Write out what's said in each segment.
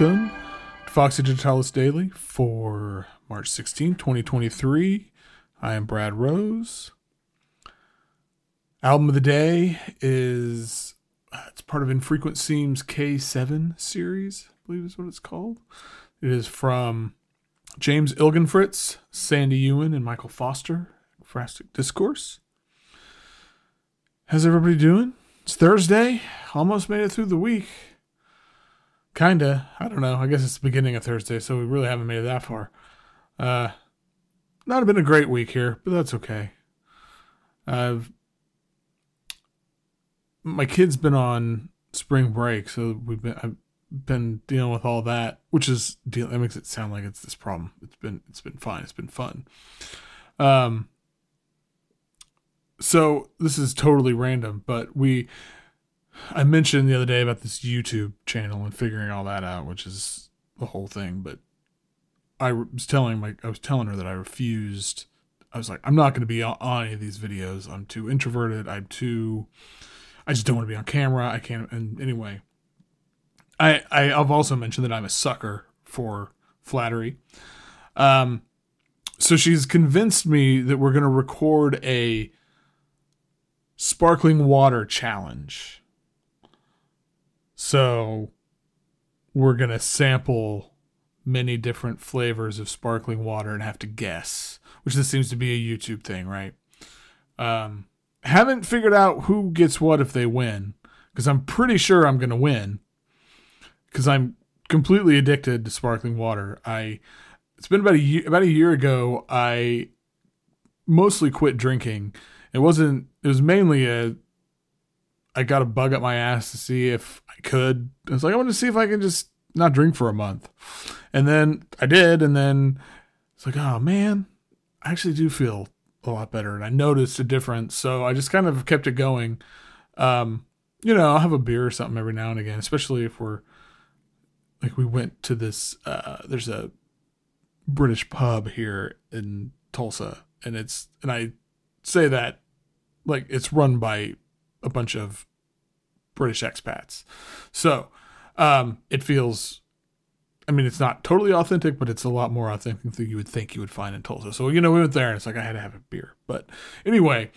Welcome to Foxy Digitalis Daily for March 16, 2023. I am Brad Rose. Album of the day is uh, it's part of Infrequent Seams K7 series, I believe is what it's called. It is from James Ilgenfritz, Sandy Ewen, and Michael Foster. Ekphrastic Discourse. How's everybody doing? It's Thursday. Almost made it through the week. Kinda. I don't know. I guess it's the beginning of Thursday, so we really haven't made it that far. Uh, not been a great week here, but that's okay. I've my kid's been on spring break, so we've been I've been dealing with all that, which is deal. That makes it sound like it's this problem. It's been it's been fine. It's been fun. Um. So this is totally random, but we I mentioned the other day about this YouTube channel and figuring all that out, which is the whole thing. But I was telling my I was telling her that I refused. I was like, I'm not going to be on, on any of these videos. I'm too introverted. I'm too. I just don't want to be on camera. I can't. And anyway, I, I have also mentioned that I'm a sucker for flattery. Um, so she's convinced me that we're going to record a sparkling water challenge. So we're going to sample many different flavors of sparkling water and have to guess, which this seems to be a YouTube thing, right? Um, haven't figured out who gets what if they win because I'm pretty sure I'm going to win because I'm completely addicted to sparkling water. I it's been about a year, about a year ago. I mostly quit drinking. It wasn't. It was mainly a. I got a bug up my ass to see if I could. I was like, I want to see if I can just not drink for a month, and then I did, and then it's like, oh man, I actually do feel a lot better, and I noticed a difference. So I just kind of kept it going. Um, you know, I'll have a beer or something every now and again, especially if we're like we went to this uh there's a British pub here in Tulsa and it's and I say that like it's run by a bunch of British expats. So, um it feels I mean it's not totally authentic, but it's a lot more authentic than you would think you would find in Tulsa. So, you know, we went there and it's like I had to have a beer. But anyway,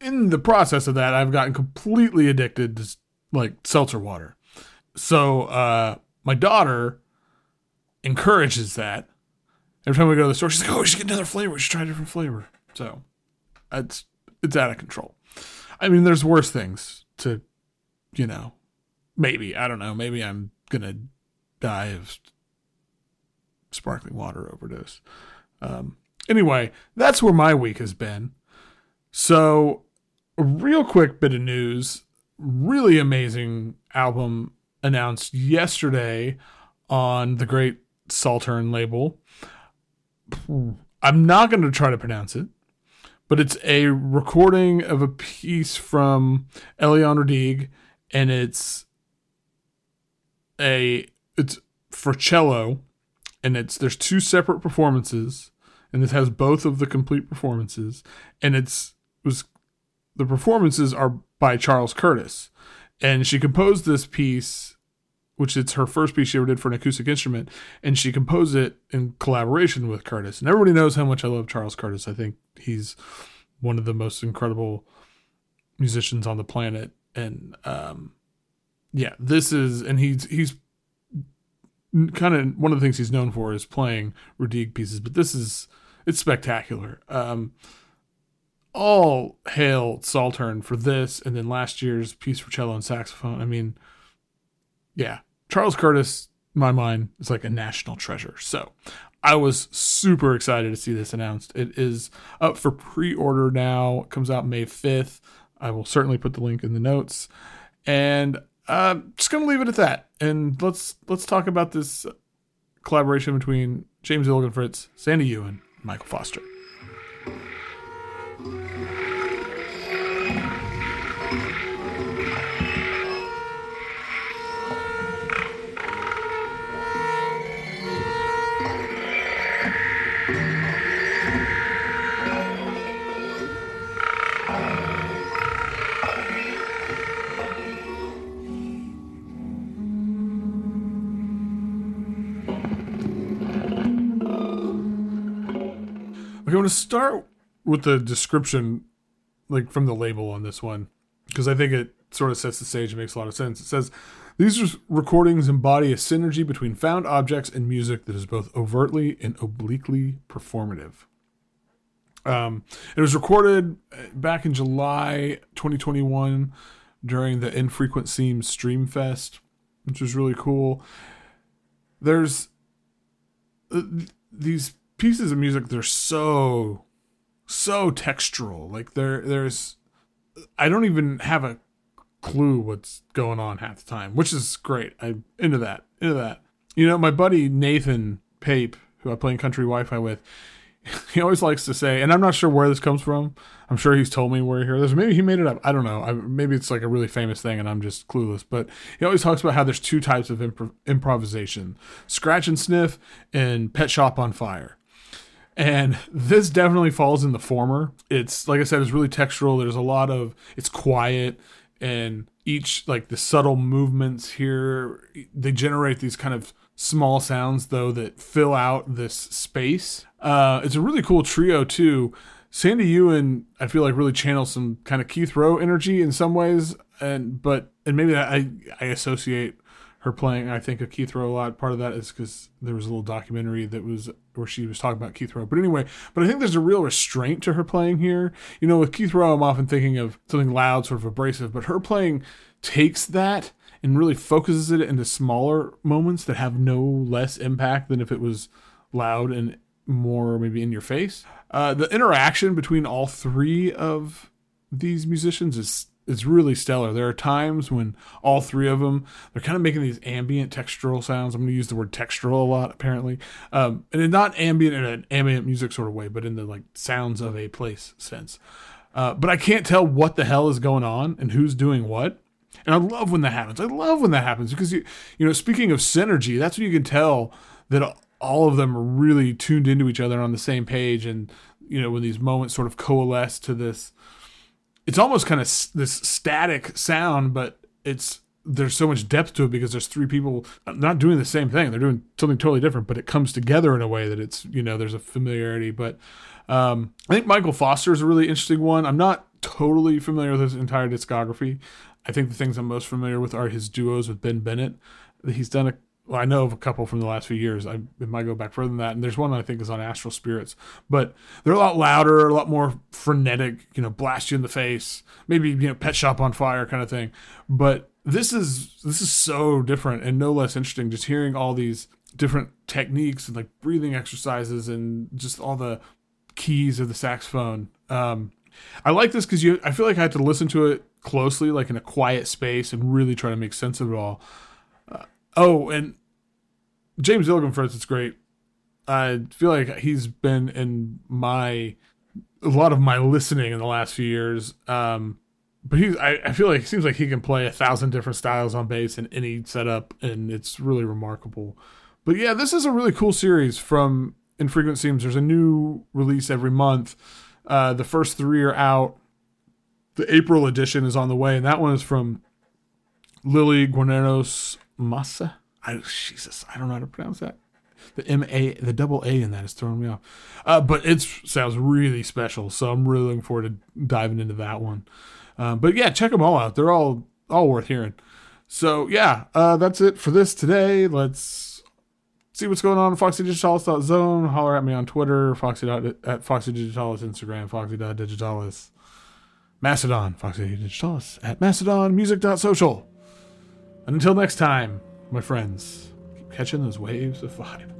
in the process of that, I've gotten completely addicted to like seltzer water. So, uh my daughter encourages that. Every time we go to the store, she's like, "Oh, we should get another flavor. We should try a different flavor." So it's it's out of control. I mean, there's worse things to, you know, maybe I don't know. Maybe I'm gonna die of sparkling water overdose. Um, anyway, that's where my week has been. So, a real quick bit of news. Really amazing album announced yesterday on the great Saltern label. I'm not going to try to pronounce it, but it's a recording of a piece from Eliane Radigue, and it's a it's for cello, and it's there's two separate performances, and this has both of the complete performances, and it's it was the performances are by Charles Curtis, and she composed this piece which it's her first piece she ever did for an acoustic instrument, and she composed it in collaboration with Curtis. And everybody knows how much I love Charles Curtis. I think he's one of the most incredible musicians on the planet. And um, yeah, this is, and he's he's kind of one of the things he's known for is playing Radigue pieces, but this is it's spectacular. Um, all hail Saltern for this, and then last year's piece for cello and saxophone. I mean yeah, Charles Curtis, my mind, is like a national treasure. So I was super excited to see this announced. It is up for pre order now. It comes out May 5th. I will certainly put the link in the notes. And uh, just gonna leave it at that. And let's let's talk about this collaboration between James Ilgenfritz, Sandy Ewen, and Michael Foster. Okay, I want to start with the description, like from the label on this one, because I think it sort of sets the stage and makes a lot of sense. It says, these recordings embody a synergy between found objects and music that is both overtly and obliquely performative. Um, it was recorded back in July 2021 during the Infrequent Seams Stream Fest, which was really cool. There's uh, these pieces of music. They're so so textural. Like there there's I don't even have a clue what's going on half the time, which is great. I'm into that. Into that. You know, my buddy Nathan Pape, who I play in country Wi-Fi with, he always likes to say, and I'm not sure where this comes from. I'm sure he's told me where he heard this. Maybe he made it up. I don't know. I, maybe it's like a really famous thing, and I'm just clueless. But he always talks about how there's two types of improv- improvisation: scratch and sniff, and pet shop on fire. And this definitely falls in the former. It's like I said, it's really textural. There's a lot of it's quiet and each like the subtle movements here they generate these kind of small sounds though that fill out this space. Uh, it's a really cool trio too. Sandy Ewen, I feel like really channels some kind of Keith Rowe energy in some ways, and but and maybe I I associate her playing I think of Keith Rowe a lot. Part of that is because there was a little documentary that was where she was talking about Keith Rowe. But anyway, but I think there's a real restraint to her playing here. You know, with Keith Rowe, I'm often thinking of something loud, sort of abrasive, but her playing takes that and really focuses it into smaller moments that have no less impact than if it was loud and more maybe in your face. Uh, the interaction between all three of these musicians is is really stellar. There are times when all three of them they're kind of making these ambient textural sounds. I'm going to use the word textural a lot apparently, um, and not ambient in an ambient music sort of way, but in the like sounds of a place sense. Uh, but I can't tell what the hell is going on and who's doing what. And I love when that happens. I love when that happens because you you know speaking of synergy, that's when you can tell that all of them are really tuned into each other on the same page and you know when these moments sort of coalesce to this it's almost kind of this static sound, but it's there's so much depth to it because there's three people not doing the same thing. They're doing something totally different, but it comes together in a way that it's you know there's a familiarity. But um, I think Michael Foster is a really interesting one. I'm not totally familiar with his entire discography. I think the things I'm most familiar with are his duos with Ben Bennett. He's done a well, I know of a couple from the last few years. I it might go back further than that. And there's one I think is on Astral Spirits, but they're a lot louder, a lot more frenetic. You know, blast you in the face, maybe you know, Pet Shop on Fire kind of thing. But this is this is so different and no less interesting. Just hearing all these different techniques and like breathing exercises and just all the keys of the saxophone. Um, I like this because you. I feel like I had to listen to it closely, like in a quiet space, and really try to make sense of it all. Oh, and James Ilgenfritz, for instance, great. I feel like he's been in my a lot of my listening in the last few years. Um, but he's I, I feel like it seems like he can play a thousand different styles on bass in any setup, and it's really remarkable. But yeah, this is a really cool series from Infrequent Seams. There's a new release every month. Uh, the first three are out. The April edition is on the way, and that one is from Lily Guarneros Massa. I, Jesus, I don't know how to pronounce that. The M A, the double A in that is throwing me off. Uh, but it sounds really special, so I'm really looking forward to diving into that one. Uh, but yeah, check them all out. They're all all worth hearing. So yeah, uh, that's it for this today. Let's see what's going on at foxydigitalis.zone. Holler at me on Twitter, foxy at foxydigitalis, Instagram, foxy.digitalis, Mastodon, foxydigitalis at mastodonmusic.social. And until next time, my friends, keep catching those waves of vibe.